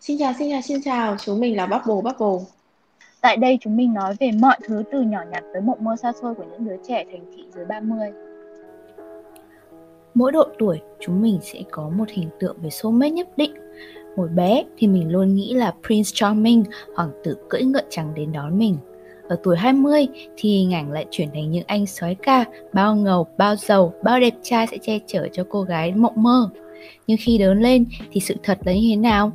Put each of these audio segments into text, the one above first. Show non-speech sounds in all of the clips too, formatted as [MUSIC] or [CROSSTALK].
Xin chào, xin chào, xin chào, chúng mình là Bubble Bubble. Tại đây chúng mình nói về mọi thứ từ nhỏ nhặt tới mộng mơ xa xôi của những đứa trẻ thành thị dưới 30. Mỗi độ tuổi chúng mình sẽ có một hình tượng về soulmate nhất định. Hồi bé thì mình luôn nghĩ là Prince Charming, hoàng tử cưỡi ngựa trắng đến đón mình. Ở tuổi 20 thì hình ảnh lại chuyển thành những anh soái ca, bao ngầu, bao giàu, bao đẹp trai sẽ che chở cho cô gái mộng mơ. Nhưng khi lớn lên thì sự thật là như thế nào?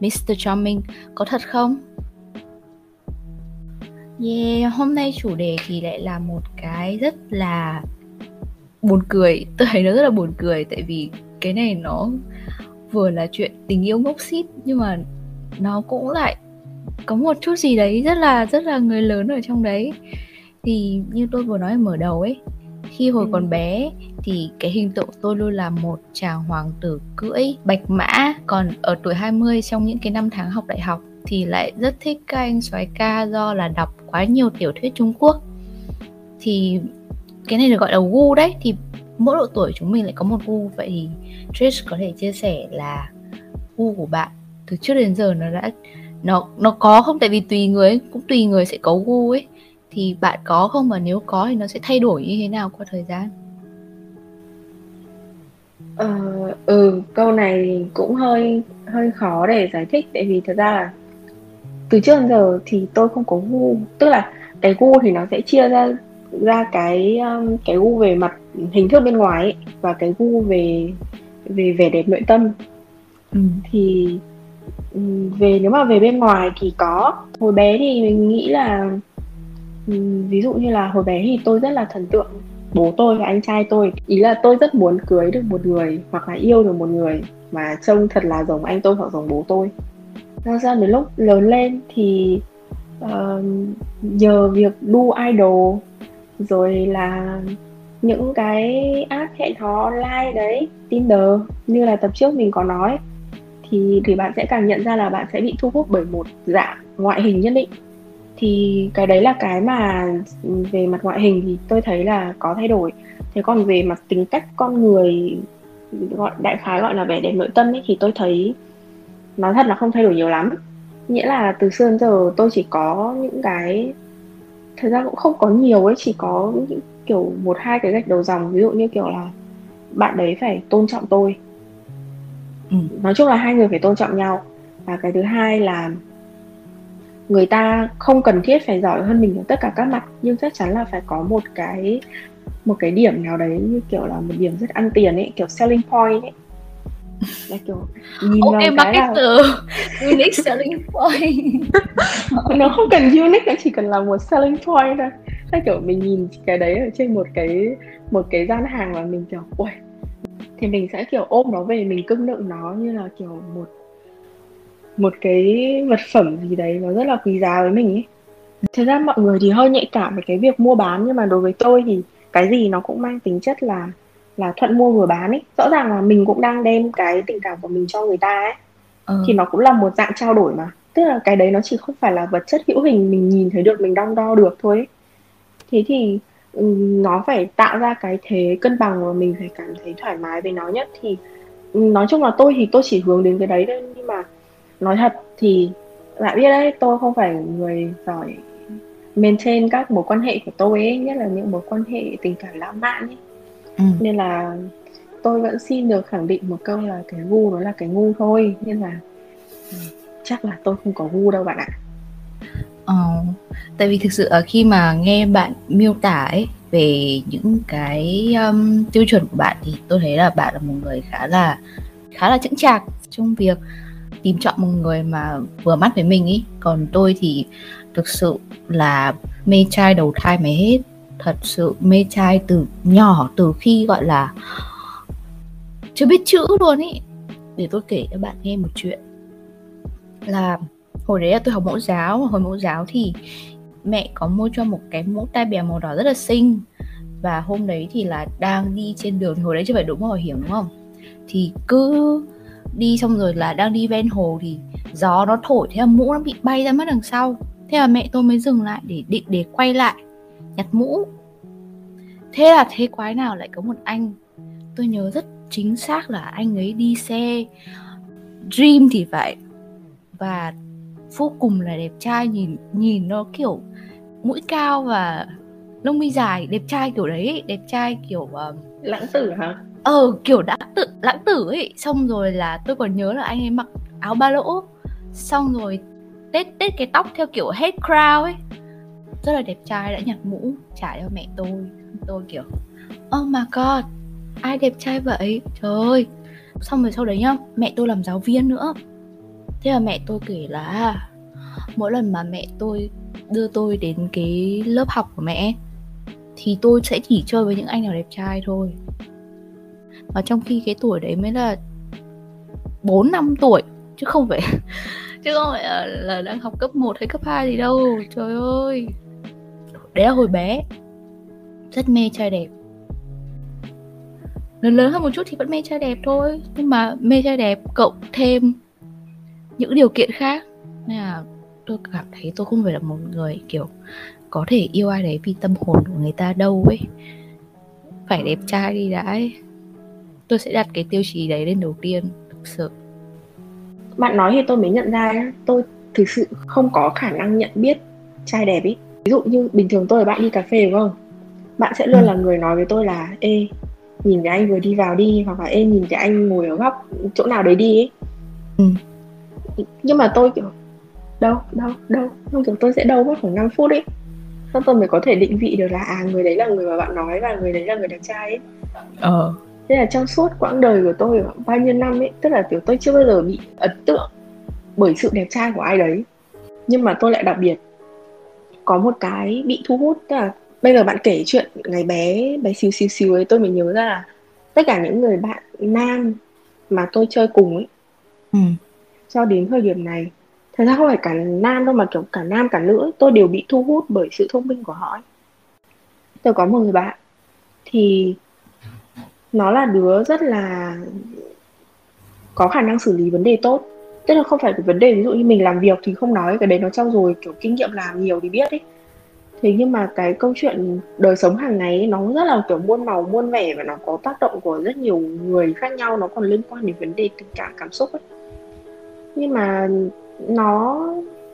Mr. Charming có thật không? Yeah, hôm nay chủ đề thì lại là một cái rất là buồn cười [LAUGHS] Tôi thấy nó rất là buồn cười tại vì cái này nó vừa là chuyện tình yêu ngốc xít nhưng mà nó cũng lại có một chút gì đấy rất là rất là người lớn ở trong đấy thì như tôi vừa nói ở mở đầu ấy khi hồi ừ. còn bé thì cái hình tượng tôi luôn là một chàng hoàng tử cưỡi bạch mã. Còn ở tuổi 20 trong những cái năm tháng học đại học thì lại rất thích các anh soái ca do là đọc quá nhiều tiểu thuyết Trung Quốc. Thì cái này được gọi là gu đấy thì mỗi độ tuổi chúng mình lại có một gu. Vậy thì Trish có thể chia sẻ là gu của bạn từ trước đến giờ nó đã nó nó có không? Tại vì tùy người cũng tùy người sẽ có gu ấy thì bạn có không? Và nếu có thì nó sẽ thay đổi như thế nào qua thời gian? Ờ ừ câu này cũng hơi hơi khó để giải thích. Tại vì thật ra là từ trước đến giờ thì tôi không có gu. Tức là cái gu thì nó sẽ chia ra ra cái um, cái gu về mặt hình thức bên ngoài ấy, và cái gu về về vẻ đẹp nội tâm. Ừ. thì về nếu mà về bên ngoài thì có. Hồi bé thì mình nghĩ là ví dụ như là hồi bé thì tôi rất là thần tượng. Bố tôi và anh trai tôi ý là tôi rất muốn cưới được một người hoặc là yêu được một người mà trông thật là giống anh tôi hoặc giống bố tôi. Ra ra đến lúc lớn lên thì uh, nhờ việc đu idol rồi là những cái app hẹn hò online đấy Tinder như là tập trước mình có nói thì thì bạn sẽ càng nhận ra là bạn sẽ bị thu hút bởi một dạng ngoại hình nhất định thì cái đấy là cái mà về mặt ngoại hình thì tôi thấy là có thay đổi. Thế còn về mặt tính cách con người gọi đại khái gọi là vẻ đẹp nội tâm ấy thì tôi thấy nói thật là không thay đổi nhiều lắm. Nghĩa là từ xưa đến giờ tôi chỉ có những cái thật ra cũng không có nhiều ấy chỉ có những kiểu một hai cái gạch đầu dòng. Ví dụ như kiểu là bạn đấy phải tôn trọng tôi. Ừ. nói chung là hai người phải tôn trọng nhau. Và cái thứ hai là người ta không cần thiết phải giỏi hơn mình ở tất cả các mặt nhưng chắc chắn là phải có một cái một cái điểm nào đấy như kiểu là một điểm rất ăn tiền ấy kiểu selling point ấy. Là kiểu nhìn okay, vào cái là [LAUGHS] unique selling point. [LAUGHS] Nó không cần unique nó chỉ cần là một selling point thôi. Là kiểu mình nhìn cái đấy ở trên một cái một cái gian hàng mà mình kiểu ui thì mình sẽ kiểu ôm nó về mình cưng nựng nó như là kiểu một một cái vật phẩm gì đấy nó rất là quý giá với mình ấy thực ra mọi người thì hơi nhạy cảm về cái việc mua bán nhưng mà đối với tôi thì cái gì nó cũng mang tính chất là là thuận mua vừa bán ấy rõ ràng là mình cũng đang đem cái tình cảm của mình cho người ta ấy. Ừ. thì nó cũng là một dạng trao đổi mà. Tức là cái đấy nó chỉ không phải là vật chất hữu hình mình nhìn thấy được mình đong đo được thôi ấy. thế thì nó phải tạo ra cái thế cân bằng mà mình phải cảm thấy thoải mái với nó nhất. Thì nói chung là tôi thì tôi chỉ hướng đến cái đấy thôi nhưng mà nói thật thì bạn biết đấy tôi không phải người giỏi maintain các mối quan hệ của tôi ấy nhất là những mối quan hệ tình cảm lãng mạn ấy ừ. nên là tôi vẫn xin được khẳng định một câu là cái gu nó là cái ngu thôi nên là ừ, chắc là tôi không có gu đâu bạn ạ Ờ, tại vì thực sự ở khi mà nghe bạn miêu tả ấy về những cái um, tiêu chuẩn của bạn thì tôi thấy là bạn là một người khá là khá là chững chạc trong việc tìm chọn một người mà vừa mắt với mình ý. Còn tôi thì thực sự là mê trai đầu thai mày hết. Thật sự mê trai từ nhỏ, từ khi gọi là chưa biết chữ luôn ý. Để tôi kể cho bạn nghe một chuyện. Là hồi đấy là tôi học mẫu giáo, hồi mẫu giáo thì mẹ có mua cho một cái mũ tai bèo màu đỏ rất là xinh. Và hôm đấy thì là đang đi trên đường hồi đấy chưa phải đội mũ bảo hiểm, đúng không? Thì cứ đi xong rồi là đang đi ven hồ thì gió nó thổi thế là mũ nó bị bay ra mất đằng sau. Thế là mẹ tôi mới dừng lại để định để quay lại nhặt mũ. Thế là thế quái nào lại có một anh tôi nhớ rất chính xác là anh ấy đi xe Dream thì vậy và vô cùng là đẹp trai nhìn nhìn nó kiểu mũi cao và lông mi dài đẹp trai kiểu đấy đẹp trai kiểu uh, lãng tử hả? Ờ kiểu đã tự, lãng tử ấy. Xong rồi là tôi còn nhớ là anh ấy mặc áo ba lỗ. Xong rồi tết tết cái tóc theo kiểu head crown ấy. Rất là đẹp trai, đã nhặt mũ trả cho mẹ tôi. Tôi kiểu oh my god, ai đẹp trai vậy? Trời ơi. Xong rồi sau đấy nhá, mẹ tôi làm giáo viên nữa. Thế là mẹ tôi kể là, mỗi lần mà mẹ tôi đưa tôi đến cái lớp học của mẹ thì tôi sẽ chỉ chơi với những anh nào đẹp trai thôi và trong khi cái tuổi đấy mới là 4 năm tuổi chứ không phải [LAUGHS] chứ không phải là, là đang học cấp 1 hay cấp 2 gì đâu trời ơi. Đấy là hồi bé. Rất mê trai đẹp. Lớn lớn hơn một chút thì vẫn mê trai đẹp thôi nhưng mà mê trai đẹp cộng thêm những điều kiện khác. Nên là tôi cảm thấy tôi không phải là một người kiểu có thể yêu ai đấy vì tâm hồn của người ta đâu ấy. Phải đẹp trai đi đã ấy tôi sẽ đặt cái tiêu chí đấy lên đầu tiên thực sự. Bạn nói thì tôi mới nhận ra tôi thực sự không có khả năng nhận biết trai đẹp ý. Ví dụ như bình thường tôi và bạn đi cà phê đúng không? Bạn sẽ luôn ừ. là người nói với tôi là ê nhìn cái anh vừa đi vào đi hoặc là ê nhìn cái anh ngồi ở góc chỗ nào đấy đi ấy ừ. nhưng mà tôi kiểu đâu đâu đâu. Không kiểu tôi sẽ đâu mất khoảng 5 phút ấy xong tôi mới có thể định vị được là à người đấy là người mà bạn nói và người đấy là người đẹp trai ấy ờ thế là trong suốt quãng đời của tôi bao nhiêu năm ấy tức là kiểu tôi chưa bao giờ bị ấn tượng bởi sự đẹp trai của ai đấy nhưng mà tôi lại đặc biệt có một cái bị thu hút tức là bây giờ bạn kể chuyện ngày bé bé xíu xíu xíu ấy tôi mới nhớ ra là tất cả những người bạn nam mà tôi chơi cùng ấy ừ. cho đến thời điểm này thật ra không phải cả nam đâu mà kiểu cả nam cả nữ tôi đều bị thu hút bởi sự thông minh của họ ấy. tôi có một người bạn thì nó là đứa rất là có khả năng xử lý vấn đề tốt. Tức là không phải cái vấn đề ví dụ như mình làm việc thì không nói, cái đấy nó trau dồi, kiểu, kinh nghiệm làm nhiều thì biết ấy. Thế nhưng mà cái câu chuyện đời sống hàng ngày nó rất là, kiểu, muôn màu, muôn vẻ và nó có tác động của rất nhiều người khác nhau, nó còn liên quan đến vấn đề tình cảm cảm xúc ấy. Nhưng mà nó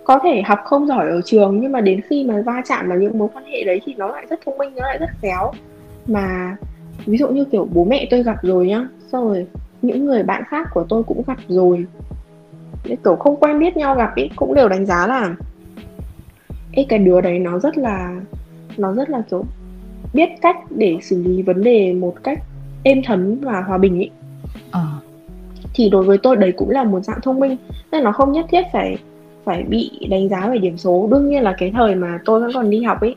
có thể học không giỏi ở trường, nhưng mà đến khi mà va chạm vào những mối quan hệ đấy thì nó lại rất thông minh, nó lại rất khéo. Mà ví dụ như kiểu bố mẹ tôi gặp rồi nhá xong rồi những người bạn khác của tôi cũng gặp rồi. Kiểu không quen biết nhau gặp ý cũng đều đánh giá là Ê, cái đứa đấy nó rất là nó rất là kiểu biết cách để xử lý vấn đề một cách êm thấm và hòa bình ý. À. thì đối với tôi đấy cũng là một dạng thông minh nên nó không nhất thiết phải phải bị đánh giá về điểm số. Đương nhiên là cái thời mà tôi vẫn còn đi học ấy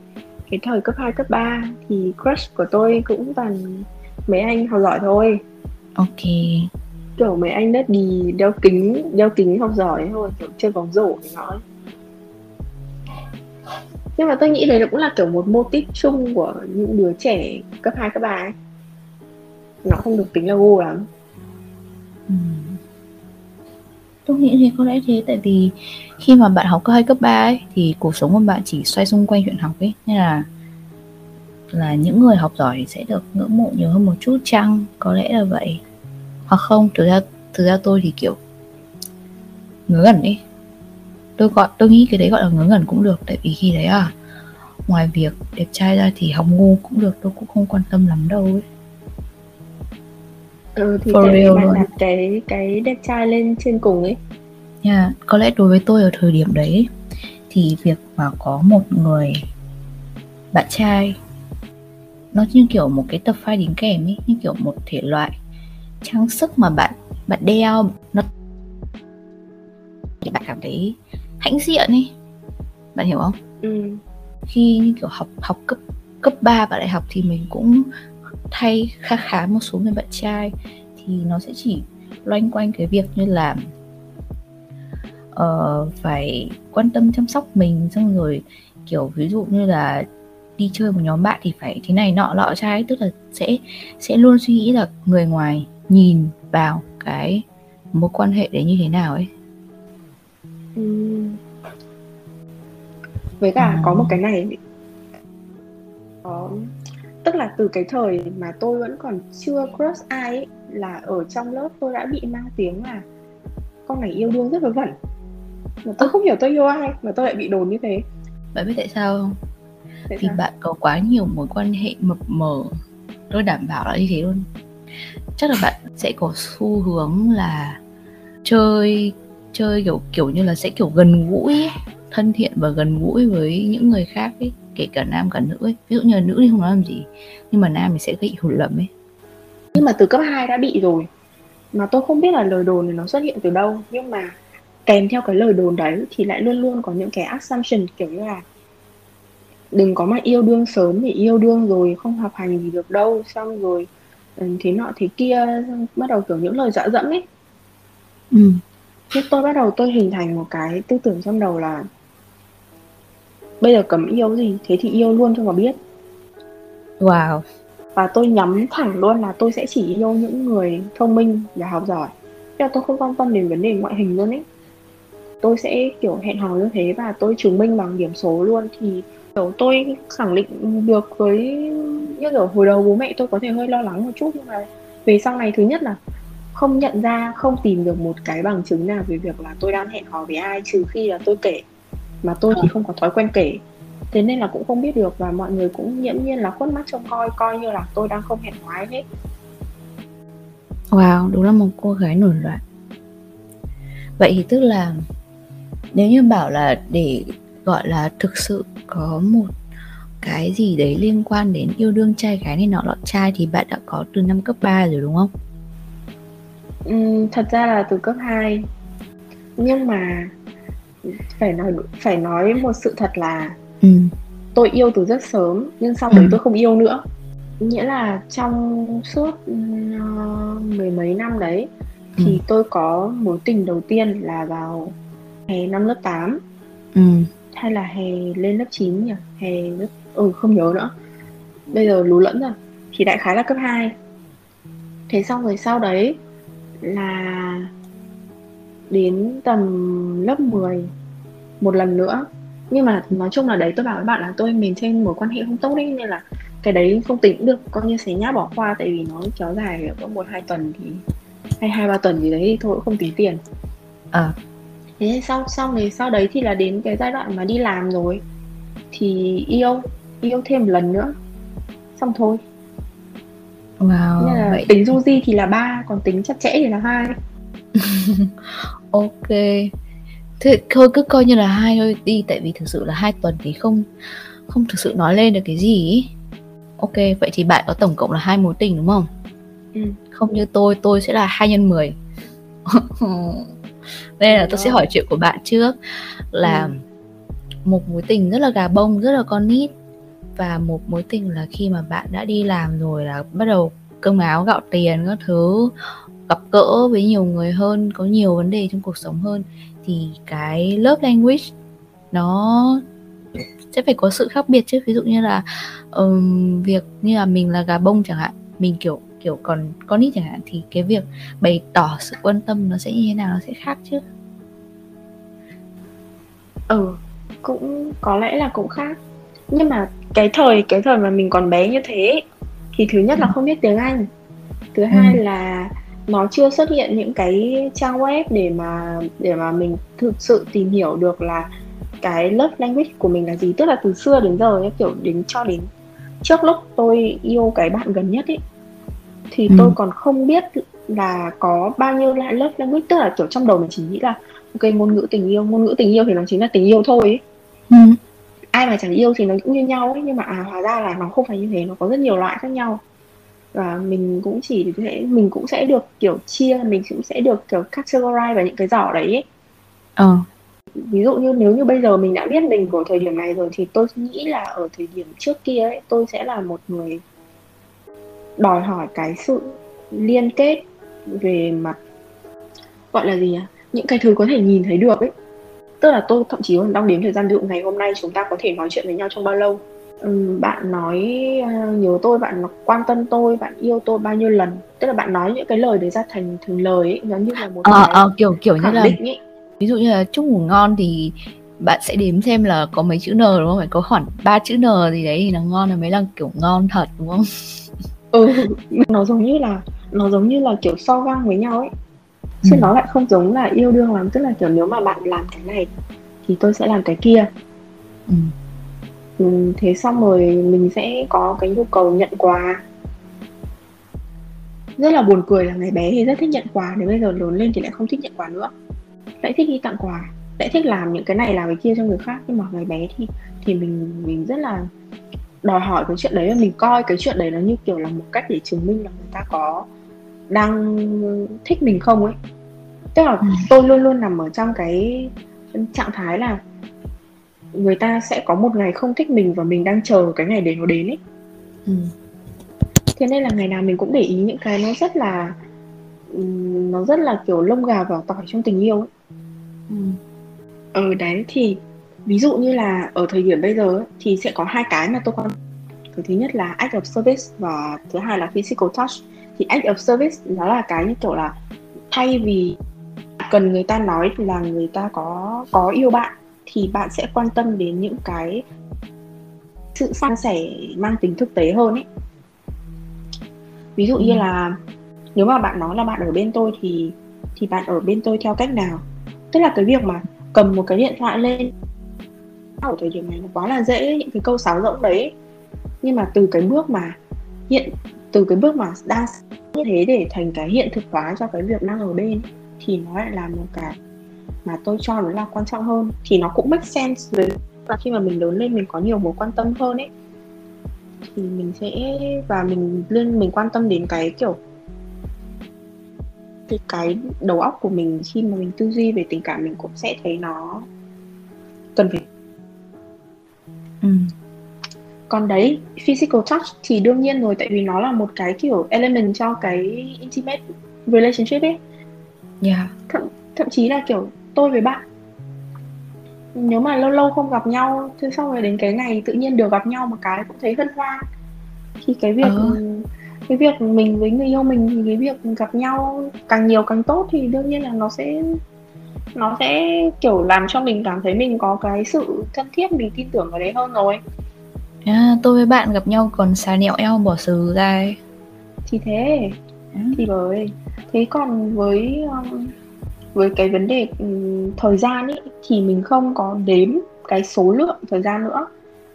cái thời cấp 2, cấp 3 thì crush của tôi cũng toàn mấy anh học giỏi thôi ok kiểu mấy anh đất đi đeo kính đeo kính học giỏi thôi kiểu chơi bóng rổ thì nói nhưng mà tôi nghĩ đấy cũng là kiểu một mô típ chung của những đứa trẻ cấp 2, cấp 3 ấy. nó không được tính là gu lắm ừ tôi nghĩ thì có lẽ thế tại vì khi mà bạn học cấp 2, cấp 3 ấy, thì cuộc sống của bạn chỉ xoay xung quanh chuyện học ấy. Nên là là những người học giỏi sẽ được ngưỡng mộ nhiều hơn một chút chăng? Có lẽ là vậy. Hoặc không thực ra thực ra tôi thì kiểu ngớ ngẩn ấy. Tôi gọi tôi nghĩ cái đấy gọi là ngớ ngẩn cũng được tại vì khi đấy à ngoài việc đẹp trai ra thì học ngu cũng được tôi cũng không quan tâm lắm đâu ấy ừ thì For real bạn đặt cái cái đẹp trai lên trên cùng ấy. Yeah, có lẽ đối với tôi ở thời điểm đấy thì việc mà có một người bạn trai nó như kiểu một cái tập file đính kèm ấy như kiểu một thể loại trang sức mà bạn bạn đeo nó để bạn cảm thấy hãnh diện ấy. Bạn hiểu không? Ừ. khi như kiểu học học cấp cấp 3 và đại học thì mình cũng thay khá khá một số người bạn trai thì nó sẽ chỉ loanh quanh cái việc như là uh, phải quan tâm chăm sóc mình xong rồi kiểu ví dụ như là đi chơi một nhóm bạn thì phải thế này nọ lọ trai tức là sẽ sẽ luôn suy nghĩ là người ngoài nhìn vào cái mối quan hệ đấy như thế nào ấy ừ. với cả à. có một cái này có tức là từ cái thời mà tôi vẫn còn chưa crush ai ấy, là ở trong lớp tôi đã bị mang tiếng là con này yêu đương rất là vẩn. Mà tôi không hiểu tôi yêu ai mà tôi lại bị đồn như thế. Bạn biết tại sao không? Tại vì sao? bạn có quá nhiều mối quan hệ mập mờ tôi đảm bảo là như thế luôn. Chắc là bạn sẽ có xu hướng là chơi chơi kiểu kiểu như là sẽ kiểu gần gũi ấy, thân thiện và gần gũi với những người khác ấy kể cả nam cả nữ ấy. Ví dụ như là nữ thì không nói làm gì nhưng mà nam thì sẽ gây hiểu lầm ấy. Nhưng mà từ cấp 2 đã bị rồi. Mà tôi không biết là lời đồn này nó xuất hiện từ đâu. Nhưng mà kèm theo cái lời đồn đấy thì lại luôn luôn có những cái assumption kiểu như là đừng có mà yêu đương sớm thì yêu đương rồi không học hành gì được đâu. Xong rồi ừ, thế nọ thế kia bắt đầu kiểu những lời dọa dẫm ấy. Ừ. thế tôi bắt đầu tôi hình thành một cái tư tưởng trong đầu là bây giờ cấm yêu gì? Thế thì yêu luôn cho mà biết. Wow. Và tôi nhắm thẳng luôn là tôi sẽ chỉ yêu những người thông minh và học giỏi. Là tôi không quan tâm đến vấn đề ngoại hình luôn ấy. Tôi sẽ kiểu hẹn hò như thế và tôi chứng minh bằng điểm số luôn. Thì kiểu tôi khẳng định được với như kiểu hồi đầu bố mẹ tôi có thể hơi lo lắng một chút nhưng mà về sau này thứ nhất là không nhận ra không tìm được một cái bằng chứng nào về việc là tôi đang hẹn hò với ai trừ khi là tôi kể mà tôi thì không có thói quen kể thế nên là cũng không biết được và mọi người cũng nghiễm nhiên là khuất mắt trông coi coi như là tôi đang không hẹn hò ai hết Wow, đúng là một cô gái nổi loạn. Vậy thì tức là nếu như bảo là để gọi là thực sự có một cái gì đấy liên quan đến yêu đương trai gái này nọ lọt trai thì bạn đã có từ năm cấp 3 rồi đúng không? Ừm, thật ra là từ cấp 2 nhưng mà phải nói phải nói một sự thật là Ừ. tôi yêu từ rất sớm nhưng sau đấy Ừ. tôi không yêu nữa nghĩa là trong suốt ừm, mười mấy năm đấy thì Ừ. tôi có mối tình đầu tiên là vào hè năm lớp 8 Ừ. hay là hè lên lớp 9 nhỉ hè lớp ừ không nhớ nữa bây giờ lú lẫn rồi thì đại khái là cấp 2 thế xong rồi sau đấy là đến tầm lớp 10 một lần nữa. Nhưng mà nói chung là đấy tôi bảo với bạn là tôi maintain mối quan hệ không tốt đấy nên là cái đấy không tính cũng được coi như xé nhát bỏ qua tại vì nó kéo dài có một hai tuần thì hay hai ba tuần gì đấy thì thôi cũng không tính tiền. Ờ. thế sau sau này sau đấy thì là đến cái giai đoạn mà đi làm rồi. Thì yêu yêu thêm một lần nữa. Xong thôi. Wow, nên là vậy tính du di thì là ba còn tính chặt chẽ thì là hai [LAUGHS] ok. Thế thôi cứ coi như là hai thôi đi tại vì thực sự là hai tuần thì không không thực sự nói lên được cái gì ý. Ok, vậy thì bạn có tổng cộng là hai mối tình đúng không? Ừ. Không như tôi, tôi sẽ là 2 nhân 10 [LAUGHS] Đây là tôi sẽ hỏi chuyện của bạn trước Là Ừ. một mối tình rất là gà bông, rất là con nít Và một mối tình là khi mà bạn đã đi làm rồi là bắt đầu cơm áo gạo tiền các thứ Gặp gỡ với nhiều người hơn, có nhiều vấn đề trong cuộc sống hơn Thì cái love language nó sẽ phải có sự khác biệt chứ. Ví dụ như là ừm, việc như là mình là gà bông chẳng hạn mình kiểu kiểu còn con nít chẳng hạn thì cái việc bày tỏ sự quan tâm nó sẽ như thế nào nó sẽ khác chứ. Ừ cũng có lẽ là cũng khác. Nhưng mà cái thời cái thời mà mình còn bé như thế thì thứ nhất là không biết tiếng Anh thứ hai là nó chưa xuất hiện những cái trang web để mà để mà mình thực sự tìm hiểu được là cái love language của mình là gì tức là từ xưa đến giờ ấy, kiểu đến cho đến trước lúc tôi yêu cái bạn gần nhất ấy thì Ừ. tôi còn không biết là có bao nhiêu loại love language tức là kiểu trong đầu mình chỉ nghĩ là ok ngôn ngữ tình yêu ngôn ngữ tình yêu thì nó chính là tình yêu thôi ấy. ừ. ai mà chẳng yêu thì nó cũng như nhau ấy nhưng mà à hóa ra là nó không phải như thế nó có rất nhiều loại khác nhau và mình cũng chỉ sẽ mình cũng sẽ được kiểu chia mình cũng sẽ được kiểu categorize vào những cái giỏ đấy ấy. ờ. Ví dụ như nếu như bây giờ mình đã biết mình của thời điểm này rồi thì tôi nghĩ là ở thời điểm trước kia ấy tôi sẽ là một người đòi hỏi cái sự liên kết về mặt gọi là gì nhỉ? Những cái thứ có thể nhìn thấy được ấy. Tức là tôi thậm chí còn đong đếm thời gian ví dụ ngày hôm nay chúng ta có thể nói chuyện với nhau trong bao lâu bạn nói ờ, nhớ tôi bạn quan tâm tôi bạn yêu tôi bao nhiêu lần. Tức là bạn nói những cái lời đấy ra thành thành lời ấy giống như là một ờ, cái ờ, kiểu kiểu như là ấy. ví dụ như là chúc ngủ ngon thì bạn sẽ đếm xem là có mấy chữ n đúng không? Phải có khoảng ba chữ n gì đấy thì là ngon là mới là kiểu ngon thật đúng không? [LAUGHS] Ừ nó giống như là nó giống như là kiểu so găng với nhau ấy. Chứ Ừ. nó lại không giống là yêu đương lắm. Tức là kiểu nếu mà bạn làm cái này thì tôi sẽ làm cái kia. Ừ. ừ, thế xong rồi mình sẽ có cái nhu cầu nhận quà. Rất là buồn cười là ngày bé thì rất thích nhận quà đến bây giờ lớn lên thì lại không thích nhận quà nữa. Lại thích đi tặng quà lại thích làm những cái này làm cái kia cho người khác. Nhưng mà ngày bé thì thì mình mình rất là đòi hỏi cái chuyện đấy và mình coi cái chuyện đấy nó như kiểu là một cách để chứng minh là người ta có đang thích mình không ấy. Tức là Ừ. tôi luôn luôn nằm ở trong cái trạng thái là người ta sẽ có một ngày không thích mình và mình đang chờ cái ngày đấy nó đến ấy Ừ. thế nên là ngày nào mình cũng để ý những cái nó rất là nó rất là kiểu lông gà vỏ tỏi trong tình yêu ấy Ừ. ừ đấy thì ví dụ như là ở thời điểm bây giờ ấy, thì sẽ có hai cái mà tôi quan cái thứ nhất là act of service và thứ hai là physical touch thì act of service nó là cái như kiểu là thay vì cần người ta nói là người ta có có yêu bạn thì bạn sẽ quan tâm đến những cái sự san sẻ mang tính thực tế hơn ấy. Ví dụ như Ừ. là nếu mà bạn nói là bạn ở bên tôi thì thì bạn ở bên tôi theo cách nào? Tức là cái việc mà cầm một cái điện thoại lên ở thời điểm này nó quá là dễ những cái câu sáo rỗng đấy. Nhưng mà từ cái bước mà hiện từ cái bước mà đang như thế để thành cái hiện thực hóa cho cái việc đang ở bên thì nó lại là một cái mà tôi cho nó là quan trọng hơn thì nó cũng make sense với và khi mà mình lớn lên mình có nhiều mối quan tâm hơn ấy thì mình sẽ và mình lên mình quan tâm đến cái kiểu cái cái đầu óc của mình khi mà mình tư duy về tình cảm mình cũng sẽ thấy nó cần phải Ừ. còn đấy physical touch thì đương nhiên rồi tại vì nó là một cái kiểu element cho cái intimate relationship ấy Yeah. thậm, thậm chí là kiểu tôi với bạn nếu mà lâu lâu không gặp nhau thế xong rồi đến cái ngày tự nhiên được gặp nhau một cái cũng thấy hân hoan thì cái việc Ờ. cái việc mình với người yêu mình thì cái việc gặp nhau càng nhiều càng tốt thì đương nhiên là nó sẽ nó sẽ kiểu làm cho mình cảm thấy mình có cái sự thân thiết mình tin tưởng vào đấy hơn rồi À, tôi với bạn gặp nhau còn xà nẹo eo bỏ sừ ra ấy. thì thế Ừ. thì rồi thế còn với um, với cái vấn đề um, thời gian ấy thì mình không có đếm cái số lượng thời gian nữa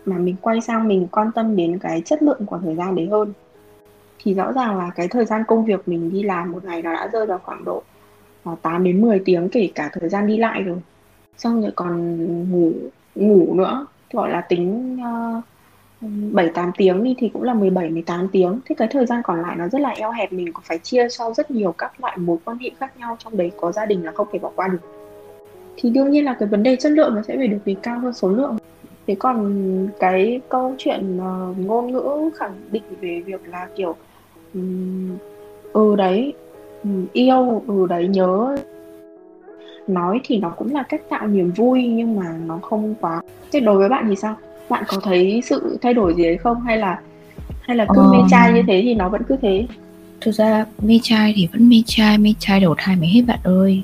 mà mình quay sang mình quan tâm đến cái chất lượng của thời gian đấy hơn. Thì rõ ràng là cái thời gian công việc mình đi làm một ngày nó đã rơi vào khoảng độ ờ, 8 đến 10 tiếng kể cả thời gian đi lại rồi. Xong rồi còn ngủ ngủ nữa gọi là tính uh, 7 8 tiếng đi thì cũng là 17 18 tiếng. Thế cái thời gian còn lại nó rất là eo hẹp mình cũng phải chia cho rất nhiều các loại mối quan hệ khác nhau trong đấy có gia đình là không thể bỏ qua được. Thì đương nhiên là cái vấn đề chất lượng nó sẽ phải được đề cao hơn số lượng. Thế còn cái câu chuyện uh, ngôn ngữ khẳng định về việc là kiểu um, ừ đấy um, yêu ừ đấy nhớ nói thì nó cũng là cách tạo niềm vui nhưng mà nó không quá. Thế đối với bạn thì sao? Bạn có thấy sự thay đổi gì đấy không hay là hay là cứ Ờ. mê trai như thế thì nó vẫn cứ thế? Thực ra mê trai thì vẫn mê trai, mê trai đầu thai mới hết bạn ơi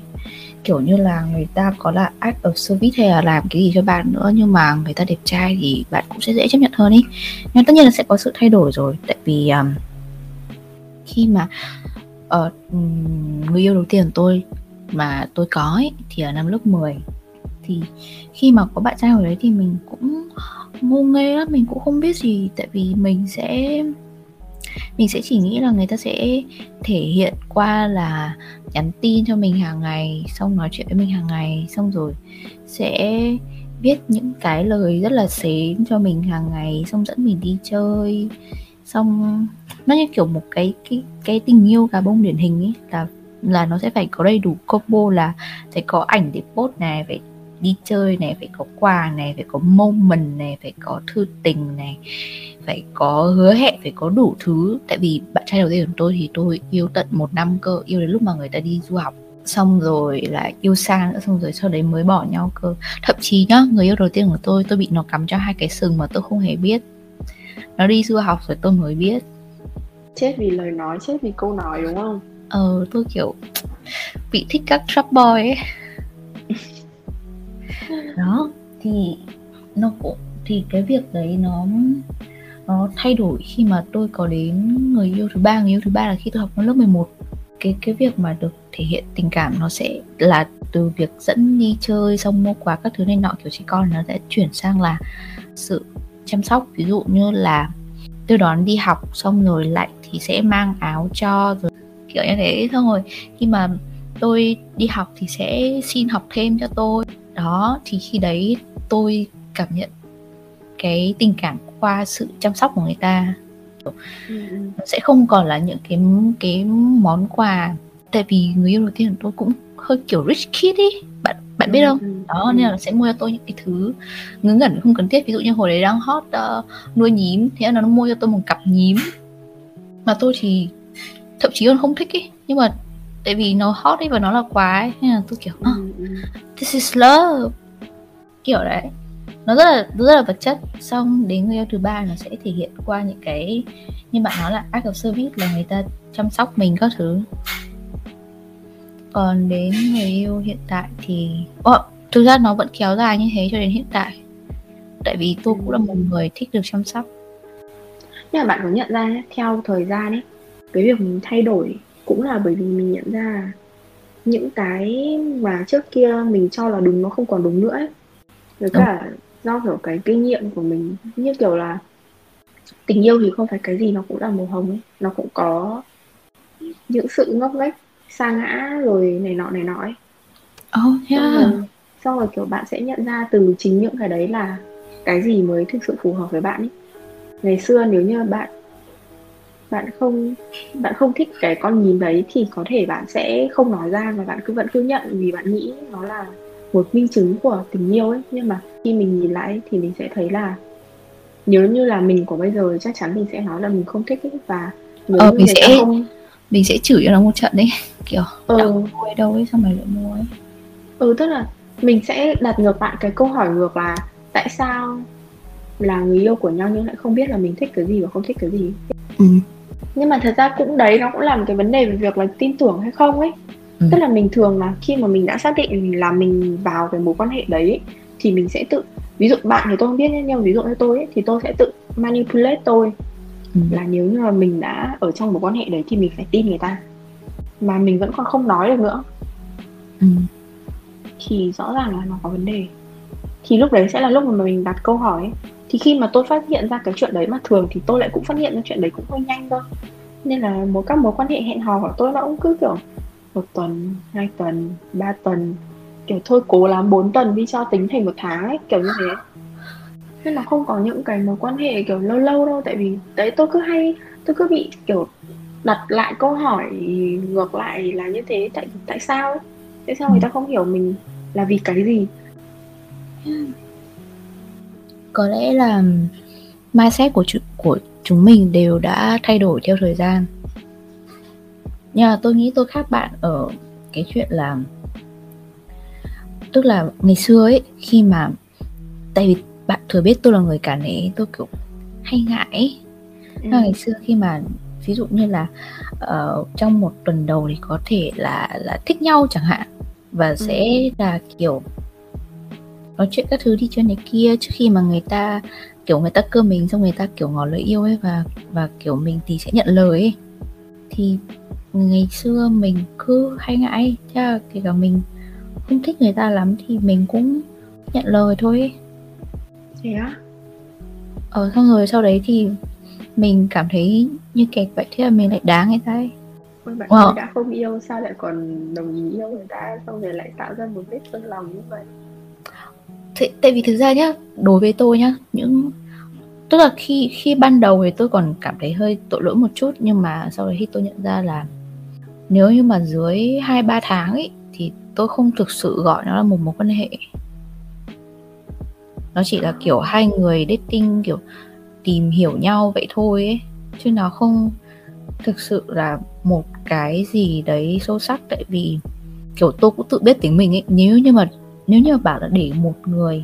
Kiểu như là người ta có là act of service hay là làm cái gì cho bạn nữa Nhưng mà người ta đẹp trai thì bạn cũng sẽ dễ chấp nhận hơn ý Nhưng tất nhiên là sẽ có sự thay đổi rồi Tại vì um, khi mà ừm, người yêu đầu tiên tôi mà tôi có ấy, thì ở năm lớp 10 thì khi mà có bạn trai ở đấy thì mình cũng ngu ngây lắm, Mình cũng không biết gì. Tại vì mình sẽ mình sẽ chỉ nghĩ là người ta sẽ thể hiện qua là nhắn tin cho mình hàng ngày, xong nói chuyện với mình hàng ngày, xong rồi sẽ viết những cái lời rất là xến cho mình hàng ngày, xong dẫn mình đi chơi. Xong nó như kiểu một cái cái cái tình yêu gà bông điển hình ấy, là là nó sẽ phải có đầy đủ combo là phải có ảnh để post này, phải đi chơi này phải có quà này phải có moment này phải có thư tình này phải có hứa hẹn phải có đủ thứ. Tại vì bạn trai đầu tiên của tôi thì tôi yêu tận một năm cơ yêu đến lúc mà người ta đi du học. Xong rồi lại yêu xa nữa xong rồi sau đấy mới bỏ nhau cơ. Thậm chí nhá người yêu đầu tiên của tôi tôi bị nó cắm cho hai cái sừng mà tôi không hề biết. Nó đi du học rồi tôi mới biết. Chết vì lời nói, chết vì câu nói đúng không? ờ tôi kiểu bị thích các trap boy ấy đó, thì nó cũng, thì cái việc đấy nó nó thay đổi khi mà tôi có đến người yêu thứ ba. Người yêu thứ ba là khi tôi học lớp 11 cái cái việc mà được thể hiện tình cảm nó sẽ là từ việc dẫn đi chơi, xong mua quà các thứ này nọ, kiểu trẻ con nó sẽ chuyển sang là sự chăm sóc. Ví dụ như là đưa đón đi học xong rồi lại thì sẽ mang áo cho rồi kiểu như thế. Xong rồi khi mà tôi đi học thì sẽ xin học thêm cho tôi đó thì khi đấy tôi cảm nhận cái tình cảm qua sự chăm sóc của người ta. Ừ, ừ. nó sẽ không còn là những cái cái món quà. Tại vì người yêu đầu tiên của tôi cũng hơi kiểu rich kid ấy bạn bạn biết không? Ừ, ừ, đó ừ. nên là sẽ mua cho tôi những cái thứ ngớ ngẩn không cần thiết. Ví dụ như hồi đấy đang hot uh, nuôi nhím thế là nó mua cho tôi một cặp nhím. Mà tôi thì thậm chí còn không thích ấy nhưng mà tại vì nó hot ấy và nó là quà ấy nên là tôi kiểu "À, Ừ, ừ. this is love. Kiểu đấy. Nó rất là rất là vật chất. Xong đến người yêu thứ ba nó sẽ thể hiện qua những cái như bạn nói là act of service là người ta chăm sóc mình các thứ. Còn đến người yêu hiện tại thì Ồ, thực ra nó vẫn kéo dài như thế cho đến hiện tại. Tại vì tôi cũng là một người thích được chăm sóc. Nhưng mà bạn có nhận ra theo thời gian ấy, cái việc mình thay đổi cũng là bởi vì mình nhận ra là những cái mà trước kia mình cho là đúng nó không còn đúng nữa ấy. Với cả do kiểu cái kinh nghiệm của mình như kiểu là tình yêu thì không phải cái gì nó cũng là màu hồng ấy, nó cũng có những sự ngốc nghếch, sa ngã rồi này nọ này nọ ấy. oh Xong yeah rồi, xong rồi kiểu bạn sẽ nhận ra từ chính những cái đấy là cái gì mới thực sự phù hợp với bạn ấy. Ngày xưa nếu như bạn bạn không bạn không thích cái con nhím đấy thì có thể bạn sẽ không nói ra và bạn cứ vẫn cứ nhận vì bạn nghĩ nó là một minh chứng của tình yêu ấy. Nhưng mà khi mình nhìn lại thì mình sẽ thấy là nếu như là mình của bây giờ chắc chắn mình sẽ nói là mình không thích ấy. Và nếu Ờ, như mình sẽ- không mình sẽ chửi cho nó một trận đấy. [LAUGHS] Kiểu ờ, đâu mua đâu ấy xong rồi lại mua ấy? Ừ tức là mình sẽ đặt ngược lại cái câu hỏi ngược là tại sao là người yêu của nhau nhưng lại không biết là mình thích cái gì và không thích cái gì? Ừ. nhưng mà thật ra cũng đấy nó cũng là một cái vấn đề về việc là tin tưởng hay không ấy Ừ. tức là mình thường là khi mà mình đã xác định là mình vào cái mối quan hệ đấy ấy, thì mình sẽ tự ví dụ bạn thì tôi không biết nhé nhưng mà ví dụ như tôi ấy, thì tôi sẽ tự manipulate tôi Ừ. là nếu như mà mình đã ở trong mối quan hệ đấy thì mình phải tin người ta mà mình vẫn còn không nói được nữa Ừ. thì rõ ràng là nó có vấn đề thì lúc đấy sẽ là lúc mà mình đặt câu hỏi ấy thì khi mà tôi phát hiện ra cái chuyện đấy mà thường thì tôi lại cũng phát hiện ra chuyện đấy cũng hơi nhanh thôi nên là một các mối quan hệ hẹn hò của tôi nó cũng cứ kiểu một tuần, hai tuần, ba tuần. Kiểu thôi cố lắm bốn tuần đi cho tính thành một tháng ấy, kiểu như thế. Nên là không có những cái mối quan hệ kiểu lâu lâu đâu, tại vì đấy tôi cứ hay, tôi cứ bị kiểu đặt lại câu hỏi ngược lại là như thế, tại tại sao tại sao người ta không hiểu mình là vì cái gì? Có lẽ là mindset của chu- của chúng mình đều đã thay đổi theo thời gian nhưng mà tôi nghĩ tôi khác bạn ở cái chuyện là tức là ngày xưa ấy khi mà tại vì bạn thừa biết tôi là người cả nể tôi kiểu hay ngại ấy. ừ. Ngày xưa khi mà ví dụ như là ờ, trong một tuần đầu thì có thể là là thích nhau chẳng hạn và sẽ là kiểu nói chuyện các thứ đi chơi này kia trước khi mà người ta kiểu người ta cơ mình xong người ta kiểu ngỏ lời yêu ấy và và kiểu mình thì sẽ nhận lời ấy thì ngày xưa mình cứ hay ngại là kể cả mình không thích người ta lắm thì mình cũng nhận lời thôi ấy. thế á ờ xong rồi sau đấy thì mình cảm thấy như kẹt vậy thế là mình lại đá người ta ấy. Ôi bạn Wow. tôi đã không yêu sao lại còn đồng ý yêu người ta xong rồi lại tạo ra một vết thương lòng như vậy Thế, tại vì thực ra nhá đối với tôi nhá những tức là khi khi ban đầu thì tôi còn cảm thấy hơi tội lỗi một chút nhưng mà sau đấy khi tôi nhận ra là nếu như mà dưới hai ba tháng ấy thì tôi không thực sự gọi nó là một mối quan hệ. Nó chỉ là kiểu hai người dating kiểu tìm hiểu nhau vậy thôi ấy chứ nó không thực sự là một cái gì đấy sâu sắc. Tại vì kiểu tôi cũng tự biết tính mình ấy nếu như mà nếu như bảo là để một người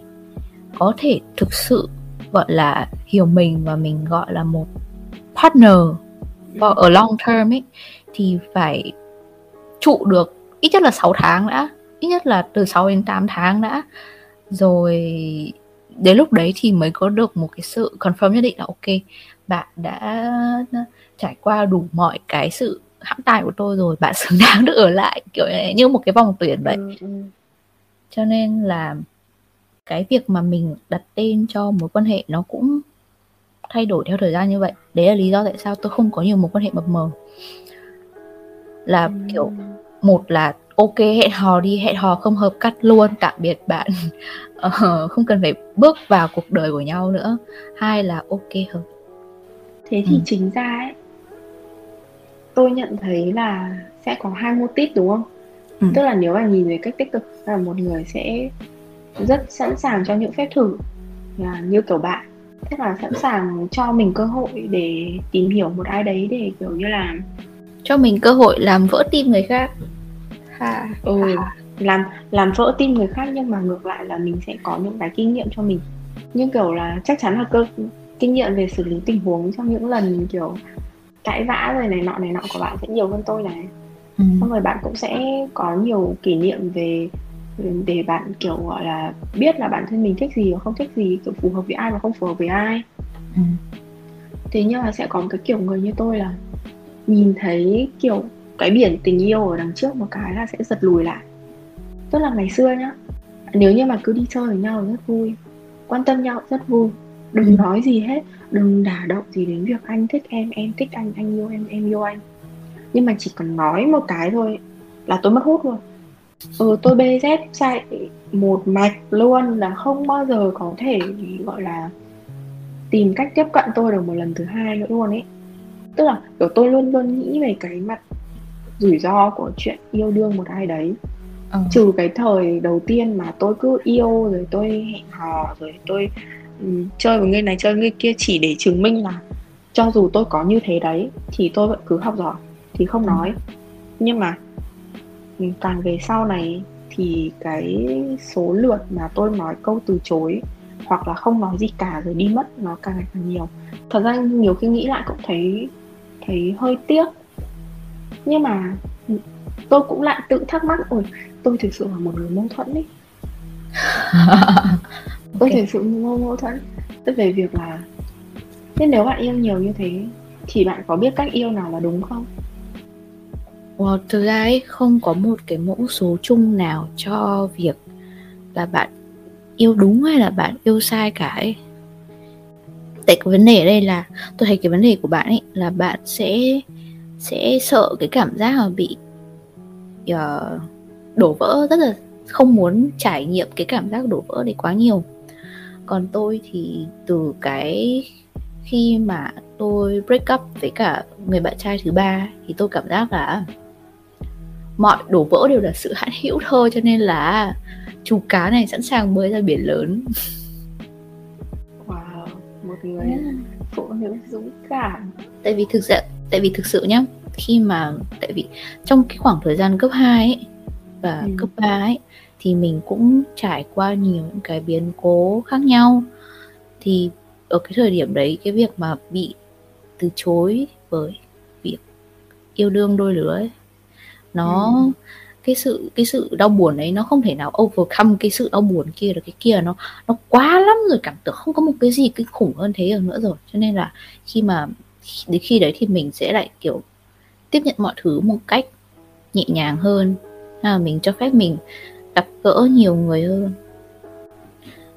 có thể thực sự gọi là hiểu mình và mình gọi là một partner for a long term ấy thì phải trụ được ít nhất là 6 tháng đã ít nhất là từ 6 đến 8 tháng đã rồi đến lúc đấy thì mới có được một cái sự confirm nhất định là ok bạn đã trải qua đủ mọi cái sự hãm tài của tôi rồi bạn xứng đáng được ở lại kiểu như một cái vòng tuyển vậy ừ, ừ cho nên là cái việc mà mình đặt tên cho mối quan hệ nó cũng thay đổi theo thời gian như vậy. Đấy là lý do tại sao tôi không có nhiều mối quan hệ mập mờ. Là Ừ. kiểu một là ok hẹn hò đi hẹn hò không hợp cắt luôn tạm biệt bạn. [LAUGHS] Ờ, không cần phải bước vào cuộc đời của nhau nữa. Hai là ok hợp thế thì Ừ. chính ra ấy tôi nhận thấy là sẽ có hai mô típ đúng không Ừ. tức là nếu mà nhìn về cách tích cực là một người sẽ rất sẵn sàng cho những phép thử là như kiểu bạn. Tức là sẵn sàng cho mình cơ hội để tìm hiểu một ai đấy để kiểu như là cho mình cơ hội làm vỡ tim người khác. Ha ừ, làm làm vỡ tim người khác nhưng mà ngược lại là mình sẽ có những cái kinh nghiệm cho mình. Như kiểu là chắc chắn là cơ kinh nghiệm về xử lý tình huống trong những lần kiểu cãi vã rồi này nọ này nọ của bạn sẽ nhiều hơn tôi này ừ. xong rồi bạn cũng sẽ có nhiều kỷ niệm về để bạn kiểu gọi là biết là bản thân mình thích gì và không thích gì kiểu phù hợp với ai và không phù hợp với ai Ừ. thế nhưng mà sẽ có một cái kiểu người như tôi là nhìn thấy kiểu cái biển tình yêu ở đằng trước một cái là sẽ giật lùi lại tức là ngày xưa nhá nếu như mà cứ đi chơi với nhau rất vui quan tâm nhau rất vui đừng Ừ. nói gì hết đừng đả động gì đến việc anh thích em em thích anh anh yêu em em yêu anh nhưng mà chỉ cần nói một cái thôi là tôi mất hút luôn. Ừ tôi bz chạy một mạch luôn là không bao giờ có thể gọi là tìm cách tiếp cận tôi được một lần thứ hai nữa luôn ấy. Tức là kiểu tôi luôn luôn nghĩ về cái mặt rủi ro của chuyện yêu đương một ai đấy. Ờ. trừ cái thời đầu tiên mà tôi cứ yêu rồi tôi hẹn hò rồi tôi ừm, chơi với người này chơi với người kia chỉ để chứng minh là cho dù tôi có như thế đấy thì tôi vẫn cứ học giỏi thì không nói. Nhưng mà càng về sau này thì cái số lượt mà tôi nói câu từ chối hoặc là không nói gì cả rồi đi mất nó càng ngày càng nhiều. Thật ra nhiều khi nghĩ lại cũng thấy thấy hơi tiếc. Nhưng mà tôi cũng lại tự thắc mắc ôi tôi thực sự là một người mâu thuẫn ấy. [LAUGHS] Tôi Ok. thực sự mâu mâu thuẫn. Tức về việc là thế nếu bạn yêu nhiều như thế thì bạn có biết cách yêu nào là đúng không Well, thực ra ấy, không có một cái mẫu số chung nào cho việc là bạn yêu đúng hay là bạn yêu sai cả ấy. Tại cái vấn đề ở đây là tôi thấy cái vấn đề của bạn ấy là bạn sẽ sẽ sợ cái cảm giác mà bị uh, đổ vỡ rất là không muốn trải nghiệm cái cảm giác đổ vỡ đấy quá nhiều. Còn tôi thì từ cái khi mà tôi break up với cả người bạn trai thứ ba thì tôi cảm giác là mọi đổ vỡ đều là sự hãn hữu thôi cho nên là chú cá này sẵn sàng bơi ra biển lớn. Wow một người phụ nữ dũng cảm. Tại vì thực sự tại vì thực sự nhá khi mà tại vì trong cái khoảng thời gian cấp 2 ấy và Ừ. cấp 3 ấy thì mình cũng trải qua nhiều những cái biến cố khác nhau. Thì ở cái thời điểm đấy cái việc mà bị từ chối bởi việc yêu đương đôi lứa ấy, nó Ừ. cái sự cái sự đau buồn ấy nó không thể nào overcome cái sự đau buồn kia được cái kia nó nó quá lắm rồi cảm tưởng không có một cái gì kinh khủng hơn thế được nữa rồi. Cho nên là khi mà đến khi đấy thì mình sẽ lại kiểu tiếp nhận mọi thứ một cách nhẹ nhàng hơn. À, mình cho phép mình gặp gỡ nhiều người hơn.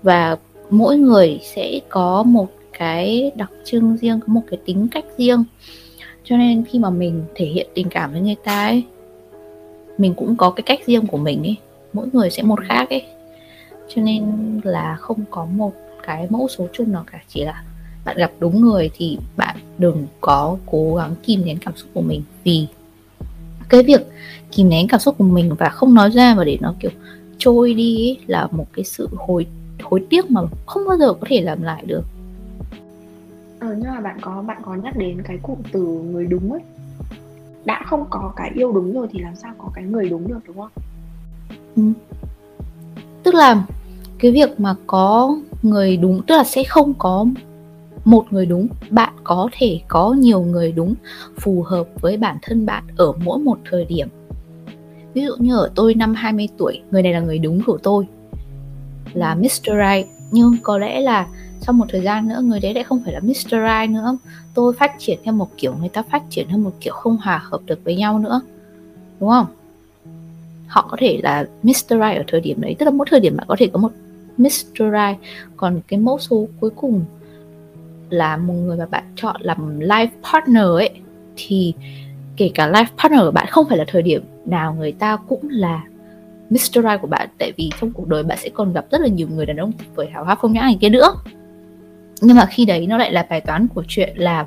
Và mỗi người sẽ có một cái đặc trưng riêng có một cái tính cách riêng. Cho nên khi mà mình thể hiện tình cảm với người ta ấy mình cũng có cái cách riêng của mình ấy. Mỗi người sẽ một khác ấy. Cho nên là không có một cái mẫu số chung nào cả. Chỉ là bạn gặp đúng người thì bạn đừng có cố gắng kìm nén cảm xúc của mình. Vì cái việc kìm nén cảm xúc của mình và không nói ra và để nó kiểu trôi đi ấy, là một cái sự hối hối tiếc mà không bao giờ có thể làm lại được. Ờ nhưng mà bạn có bạn có nhắc đến cái cụm từ người đúng ấy đã không có cái yêu đúng rồi thì làm sao có cái người đúng được, đúng không? Ừ. Tức là cái việc mà có người đúng, tức là sẽ không có một người đúng, bạn có thể có nhiều người đúng phù hợp với bản thân bạn ở mỗi một thời điểm. Ví dụ như ở tôi năm 20 tuổi, người này là người đúng của tôi, là Mr. Right nhưng có lẽ là sau một thời gian nữa người đấy lại không phải là Mr. Right nữa tôi phát triển theo một kiểu người ta phát triển theo một kiểu không hòa hợp được với nhau nữa đúng không họ có thể là Mr. Right ở thời điểm đấy, tức là mỗi thời điểm bạn có thể có một Mr. Right, còn cái mẫu số cuối cùng là một người mà bạn chọn làm life partner ấy, thì kể cả life partner của bạn không phải là thời điểm nào người ta cũng là Mr. Right của bạn, tại vì trong cuộc đời bạn sẽ còn gặp rất là nhiều người đàn ông tuyệt vời, hào hoa không nhã này kia nữa nhưng mà khi đấy nó lại là bài toán của chuyện là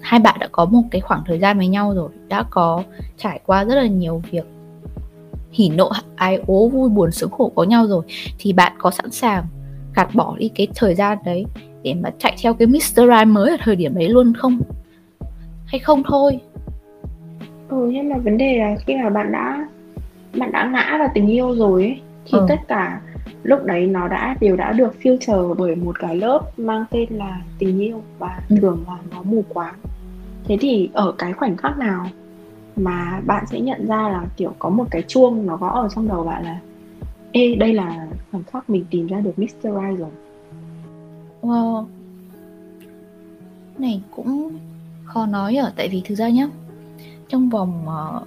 hai bạn đã có một cái khoảng thời gian với nhau rồi, đã có trải qua rất là nhiều việc hỉ nộ ái ố, vui, buồn, sướng khổ có nhau rồi, thì bạn có sẵn sàng gạt bỏ đi cái thời gian đấy để mà chạy theo cái Mr. Right mới ở thời điểm đấy luôn không hay không thôi ừ nhưng mà vấn đề là khi mà bạn đã bạn đã ngã vào tình yêu rồi ấy, thì ừ. tất cả lúc đấy nó đã đều đã được filter bởi một cái lớp mang tên là tình yêu và ừ. thường là nó mù quáng thế thì ở cái khoảnh khắc nào mà bạn sẽ nhận ra là kiểu có một cái chuông nó gõ ở trong đầu bạn là ê đây là khoảnh khắc mình tìm ra được Mr. Right rồi wow này cũng khó nói ở tại vì thực ra nhá trong vòng uh,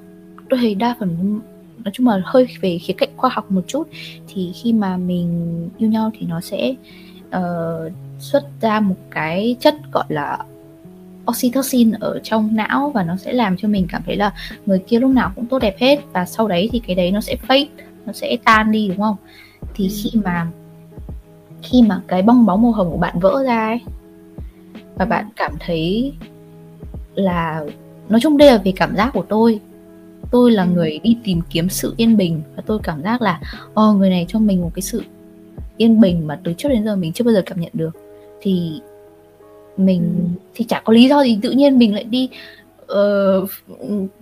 tôi thấy đa phần nói chung là hơi về khía cạnh khoa học một chút thì khi mà mình yêu nhau thì nó sẽ uh, xuất ra một cái chất gọi là oxytocin ở trong não và nó sẽ làm cho mình cảm thấy là người kia lúc nào cũng tốt đẹp hết và sau đấy thì cái đấy nó sẽ fade nó sẽ tan đi đúng không thì ừ. khi mà khi mà cái bong bóng màu hồng của bạn vỡ ra ấy và bạn cảm thấy là nói chung đây là về cảm giác của tôi tôi là người đi tìm kiếm sự yên bình và tôi cảm giác là oh, người này cho mình một cái sự yên bình mà từ trước đến giờ mình chưa bao giờ cảm nhận được. Thì mình ừ. thì chả có lý do gì tự nhiên mình lại đi uh,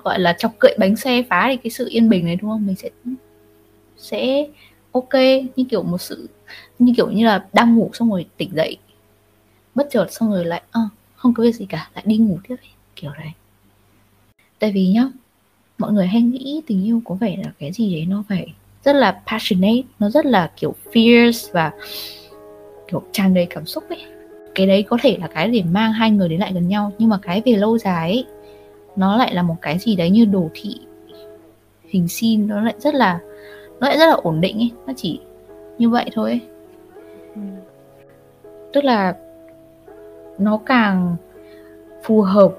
gọi là chọc cậy bánh xe phá đi cái sự yên bình này đúng không? Mình sẽ sẽ ok như kiểu một sự như kiểu như là đang ngủ xong rồi tỉnh dậy bất chợt xong rồi lại uh, không có việc gì cả lại đi ngủ tiếp. Kiểu đấy. Tại vì nhá mọi người hay nghĩ tình yêu có vẻ là cái gì đấy nó phải rất là passionate nó rất là kiểu fierce và kiểu tràn đầy cảm xúc ấy cái đấy có thể là cái để mang hai người đến lại gần nhau nhưng mà cái về lâu dài ấy nó lại là một cái gì đấy như đồ thị hình sin nó lại rất là nó lại rất là ổn định ấy nó chỉ như vậy thôi ấy. Ừ. tức là nó càng phù hợp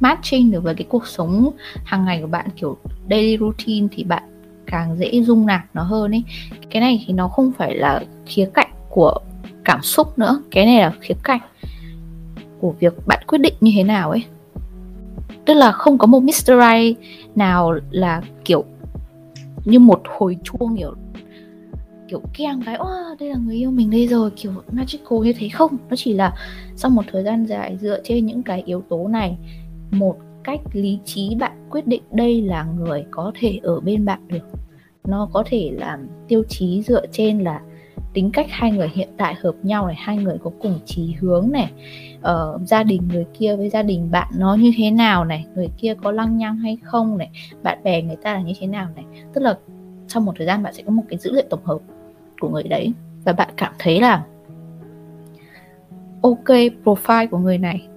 matching được với cái cuộc sống hàng ngày của bạn kiểu daily routine thì bạn càng dễ dung nạp nó hơn ấy cái này thì nó không phải là khía cạnh của cảm xúc nữa cái này là khía cạnh của việc bạn quyết định như thế nào ấy tức là không có một Mr. Right nào là kiểu như một hồi chuông kiểu kiểu keng cái oh, đây là người yêu mình đây rồi kiểu magical như thế không nó chỉ là sau một thời gian dài dựa trên những cái yếu tố này một cách lý trí bạn quyết định đây là người có thể ở bên bạn được. Nó có thể là tiêu chí dựa trên là tính cách hai người hiện tại hợp nhau này hai người có cùng chí hướng này. Uh, gia đình người kia với gia đình bạn nó như thế nào này người kia có lăng nhăng hay không này bạn bè người ta là như thế nào này. Tức là sau một thời gian bạn sẽ có một cái dữ liệu tổng hợp của người đấy và bạn cảm thấy là ok profile của người này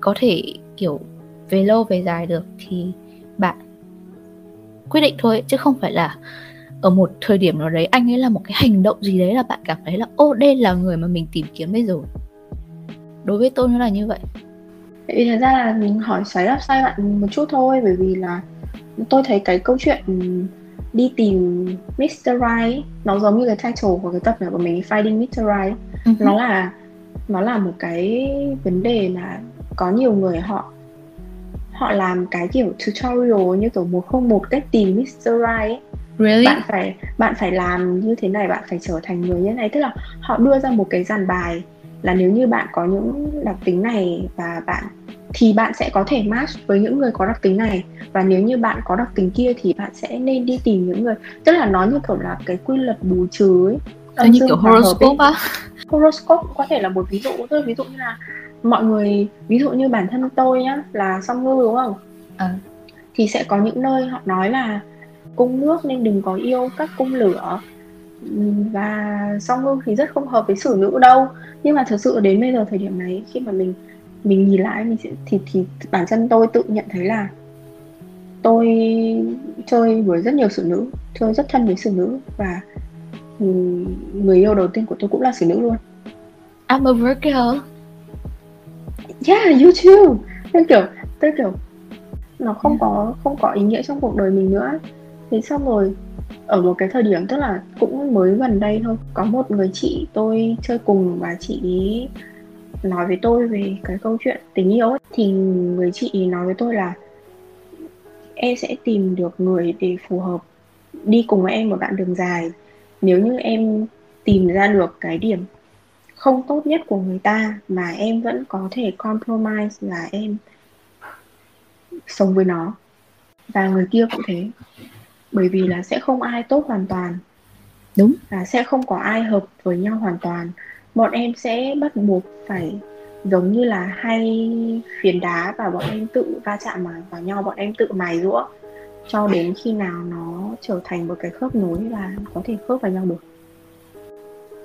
có thể kiểu về lâu về dài được thì bạn quyết định thôi chứ không phải là ở một thời điểm nào đấy anh ấy là một cái hành động gì đấy là bạn cảm thấy là ô đây là người mà mình tìm kiếm bây giờ đối với tôi nó là như vậy vậy thật ra là mình hỏi xoáy đáp sai bạn một chút thôi bởi vì là tôi thấy cái câu chuyện đi tìm Mr. Right nó giống như cái title của cái tập này của mình Finding Mr. Right uh-huh. nó là nó là một cái vấn đề mà có nhiều người họ họ làm cái kiểu tutorial như kiểu một không một cách tìm Mr. Right ấy. Really? bạn phải bạn phải làm như thế này bạn phải trở thành người như thế này tức là họ đưa ra một cái dàn bài là nếu như bạn có những đặc tính này và bạn thì bạn sẽ có thể match với những người có đặc tính này và nếu như bạn có đặc tính kia thì bạn sẽ nên đi tìm những người tức là nó như kiểu là cái quy luật bù trừ ấy như kiểu horoscope á horoscope có thể là một ví dụ tức là ví dụ như là mọi người ví dụ như bản thân tôi nhá là song ngư đúng không? À. thì sẽ có những nơi họ nói là cung nước nên đừng có yêu các cung lửa. Và song ngư thì rất không hợp với xử nữ đâu. Nhưng mà thực sự đến bây giờ thời điểm này khi mà mình mình nhìn lại mình sẽ thì thì bản thân tôi tự nhận thấy là tôi chơi với rất nhiều xử nữ chơi rất thân với xử nữ và người yêu đầu tiên của tôi cũng là xử nữ luôn. I'm a Virgo yeah you too. Kiểu tôi kiểu nó không có không có ý nghĩa trong cuộc đời mình nữa. Thế xong rồi ở một cái thời điểm tức là cũng mới gần đây thôi có một người chị tôi chơi cùng và chị nói với tôi về cái câu chuyện tình yêu ấy. Thì người chị nói với tôi là em sẽ tìm được người để phù hợp đi cùng với em một đoạn đường dài. Nếu như em tìm ra được cái điểm không tốt nhất của người ta mà em vẫn có thể compromise là em sống với nó. Và người kia cũng thế. Bởi vì là sẽ không ai tốt hoàn toàn. Đúng. Và sẽ không có ai hợp với nhau hoàn toàn. Bọn em sẽ bắt buộc phải giống như là hai phiến đá và bọn em tự va chạm vào nhau bọn em tự mài rũa cho đến khi nào nó trở thành một cái khớp nối và có thể khớp vào nhau được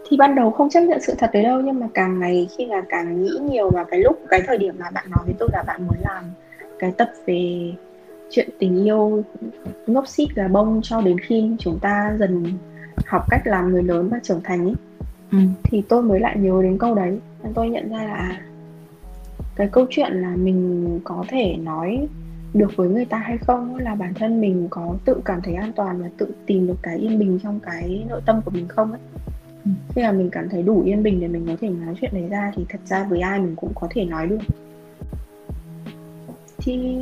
thì ban đầu không chấp nhận sự thật đấy đâu nhưng mà càng ngày khi là càng nghĩ nhiều vào cái lúc cái thời điểm mà bạn nói với tôi là bạn muốn làm cái tập về chuyện tình yêu ngốc xít gà bông cho đến khi chúng ta dần học cách làm người lớn và trưởng thành ấy ừ. thì tôi mới lại nhớ đến câu đấy và tôi nhận ra là cái câu chuyện là mình có thể nói được với người ta hay không là bản thân mình có tự cảm thấy an toàn và tự tìm được cái yên bình trong cái nội tâm của mình không ấy khi mà mình cảm thấy đủ yên bình để mình có thể nói chuyện đấy ra thì thật ra với ai mình cũng có thể nói được. Thì,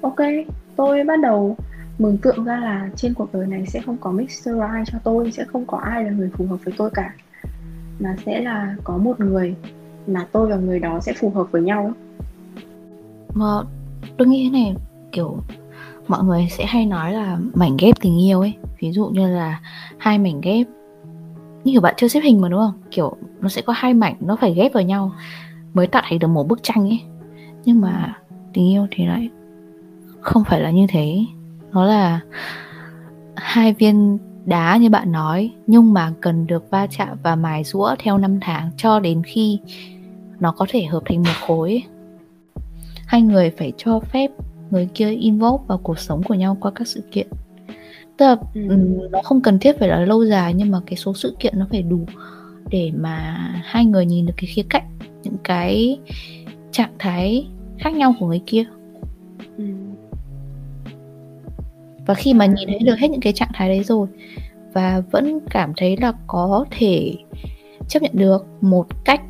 ok, tôi bắt đầu mường tượng ra là trên cuộc đời này sẽ không có Mr. Right cho tôi, sẽ không có ai là người phù hợp với tôi cả. Mà sẽ là có một người mà tôi và người đó sẽ phù hợp với nhau. Mà tôi nghĩ thế này, kiểu, mọi người sẽ hay nói là mảnh ghép tình yêu ấy. Ví dụ như là hai mảnh ghép như kiểu bạn chưa xếp hình mà, đúng không? Kiểu nó sẽ có hai mảnh, nó phải ghép vào nhau mới tạo thành được một bức tranh ấy. Nhưng mà tình yêu thì lại không phải là như thế. Nó là hai viên đá như bạn nói, nhưng mà cần được va chạm và mài rũa theo năm tháng cho đến khi nó có thể hợp thành một khối. Hai người phải cho phép người kia involve vào cuộc sống của nhau qua các sự kiện tức là ừ. nó không cần thiết phải là lâu dài nhưng mà cái số sự kiện nó phải đủ để mà hai người nhìn được cái khía cạnh những cái trạng thái khác nhau của người kia ừ. và khi mà nhìn thấy được hết những cái trạng thái đấy rồi và vẫn cảm thấy là có thể chấp nhận được một cách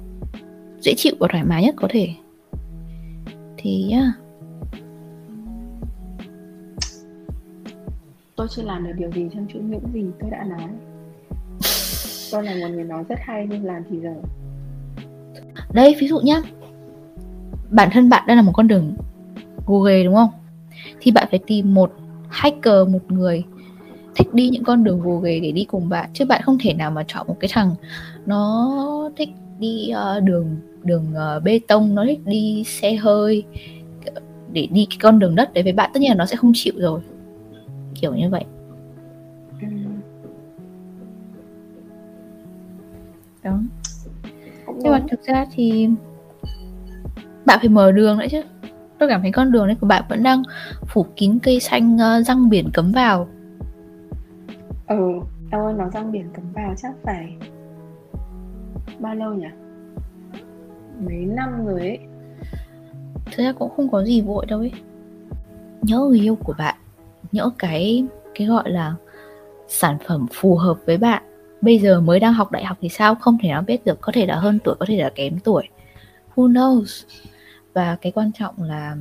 dễ chịu và thoải mái nhất có thể thì yeah. Tôi chưa làm được điều gì trong chuỗi những gì tôi đã nói. Tôi là một người nói rất hay nhưng làm thì giờ đây ví dụ nhá. Bản thân bạn đang là một con đường Google đúng không? Thì bạn phải tìm một hacker một người thích đi những con đường gồ ghề để đi cùng bạn. Chứ bạn không thể nào mà chọn một cái thằng nó thích đi uh, đường đường uh, bê tông nó thích đi xe hơi để đi cái con đường đất đấy với bạn. Tất nhiên là nó sẽ không chịu rồi kiểu như vậy. Ừ. đó. Nhưng mà thực ra thì bạn phải mở đường nữa chứ. Tôi cảm thấy con đường đấy của bạn vẫn đang phủ kín cây xanh uh, răng biển cấm vào. Ừ em ơi nó răng biển cấm vào chắc phải bao lâu nhỉ? Mấy năm rồi ấy. Thực ra cũng không có gì vội đâu ấy. Nhớ người yêu của bạn nhớ cái cái gọi là sản phẩm phù hợp với bạn. Bây giờ mới đang học đại học thì sao? Không thể nào biết được có thể là hơn tuổi có thể là kém tuổi. Who knows? Và cái quan trọng là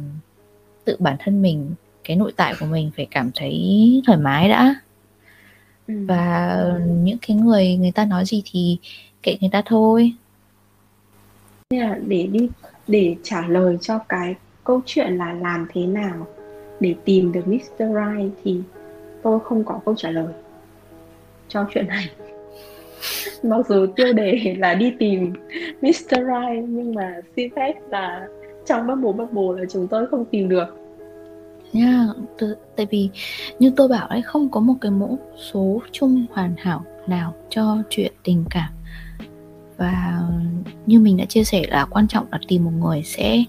tự bản thân mình cái nội tại của mình phải cảm thấy thoải mái đã. Ừ. và những cái người người ta nói gì thì kệ người ta thôi. Để đi để trả lời cho cái câu chuyện là làm thế nào để tìm được Mr. Right thì tôi không có câu trả lời cho chuyện này [LAUGHS] mặc dù tiêu đề là đi tìm Mr. Right nhưng mà xin phép là trong bubble bubble là chúng tôi không tìm được nha yeah, tại vì như tôi bảo ấy không có một cái mẫu số chung hoàn hảo nào cho chuyện tình cảm và như mình đã chia sẻ là quan trọng là tìm một người sẽ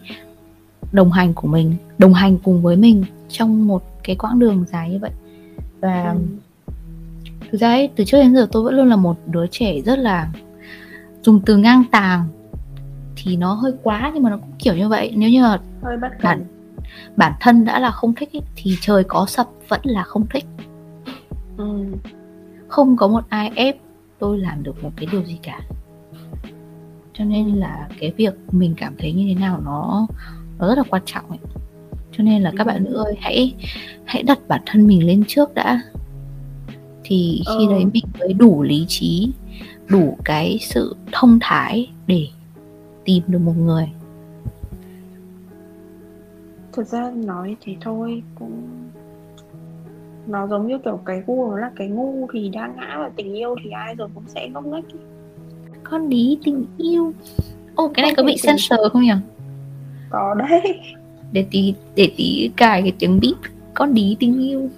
đồng hành của mình đồng hành cùng với mình trong một cái quãng đường dài như vậy. Và ừ. thực ra ấy, từ trước đến giờ tôi vẫn luôn là một đứa trẻ rất là dùng từ ngang tàng. Thì nó hơi quá nhưng mà nó cũng kiểu như vậy. Nếu như là hơi bất bản bản thân đã là không thích ý, thì trời có sập vẫn là không thích. Ừ. không có một ai ép tôi làm được một cái điều gì cả. Cho nên là cái việc mình cảm thấy như thế nào nó nó rất là quan trọng ấy. Cho nên là các bạn nữ ơi hãy hãy đặt bản thân mình lên trước đã. Thì khi ừ. đấy mình mới đủ lý trí đủ cái sự thông thái để tìm được một người. Thực ra nói thế thôi cũng nó giống như kiểu cái gu nó là cái ngu thì đang ngã vào tình yêu thì ai rồi cũng sẽ ngốc nghếch. Con lý tình yêu. Ô cái này có bị censor không nhỉ có đấy. Để tí để tí cài cái tiếng bíp con lý tình yêu.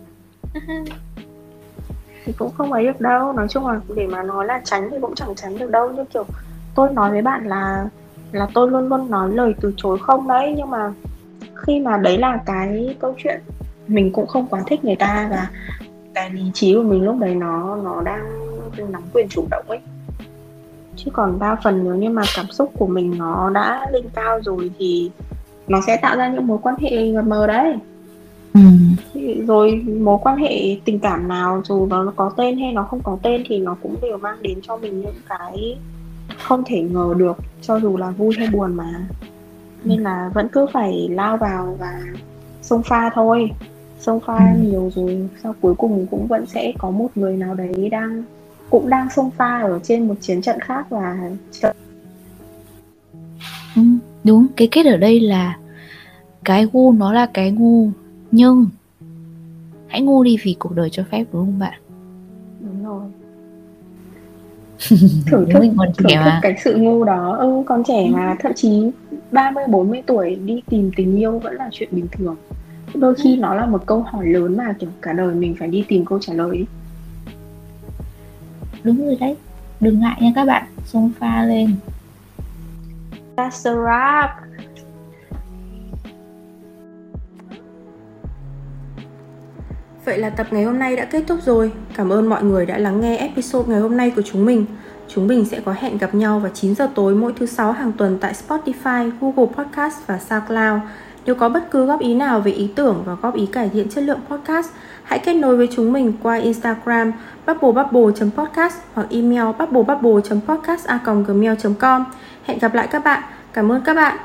Thì cũng không ấy được đâu. Nói chung là để mà nói là tránh thì cũng chẳng tránh được đâu. Như kiểu tôi nói với bạn là là tôi luôn luôn nói lời từ chối không đấy. Nhưng mà khi mà đấy là cái câu chuyện mình cũng không quá thích người ta và cái lý trí của mình lúc đấy nó nó đang nắm quyền chủ động ấy chứ còn đa phần nếu như mà cảm xúc của mình nó đã lên cao rồi thì nó sẽ tạo ra những mối quan hệ mờ mờ đấy ừ. rồi mối quan hệ tình cảm nào dù nó có tên hay nó không có tên thì nó cũng đều mang đến cho mình những cái không thể ngờ được cho dù là vui hay buồn mà nên là vẫn cứ phải lao vào và xông pha thôi xông pha ừ. nhiều rồi sau cuối cùng cũng vẫn sẽ có một người nào đấy đang cũng đang xông pha ở trên một chiến trận khác và ừ, đúng cái kết ở đây là cái ngu nó là cái ngu nhưng hãy ngu đi vì cuộc đời cho phép đúng không bạn? Đúng rồi. [LAUGHS] Thưởng thức, mình còn thưởng thức mà. cái sự ngu đó. Ừ, con trẻ mà thậm chí 30 40 tuổi đi tìm tình yêu vẫn là chuyện bình thường. Đôi khi ừ. nó là một câu hỏi lớn mà kiểu cả đời mình phải đi tìm câu trả lời đúng rồi đấy đừng ngại nha các bạn xông pha lên That's a wrap Vậy là tập ngày hôm nay đã kết thúc rồi. Cảm ơn mọi người đã lắng nghe episode ngày hôm nay của chúng mình. Chúng mình sẽ có hẹn gặp nhau vào 9 giờ tối mỗi thứ sáu hàng tuần tại Spotify, Google Podcast và SoundCloud. Nếu có bất cứ góp ý nào về ý tưởng và góp ý cải thiện chất lượng podcast, hãy kết nối với chúng mình qua Instagram bubblebubble.podcast hoặc email bubblebubble.podcast.gmail.com Hẹn gặp lại các bạn. Cảm ơn các bạn.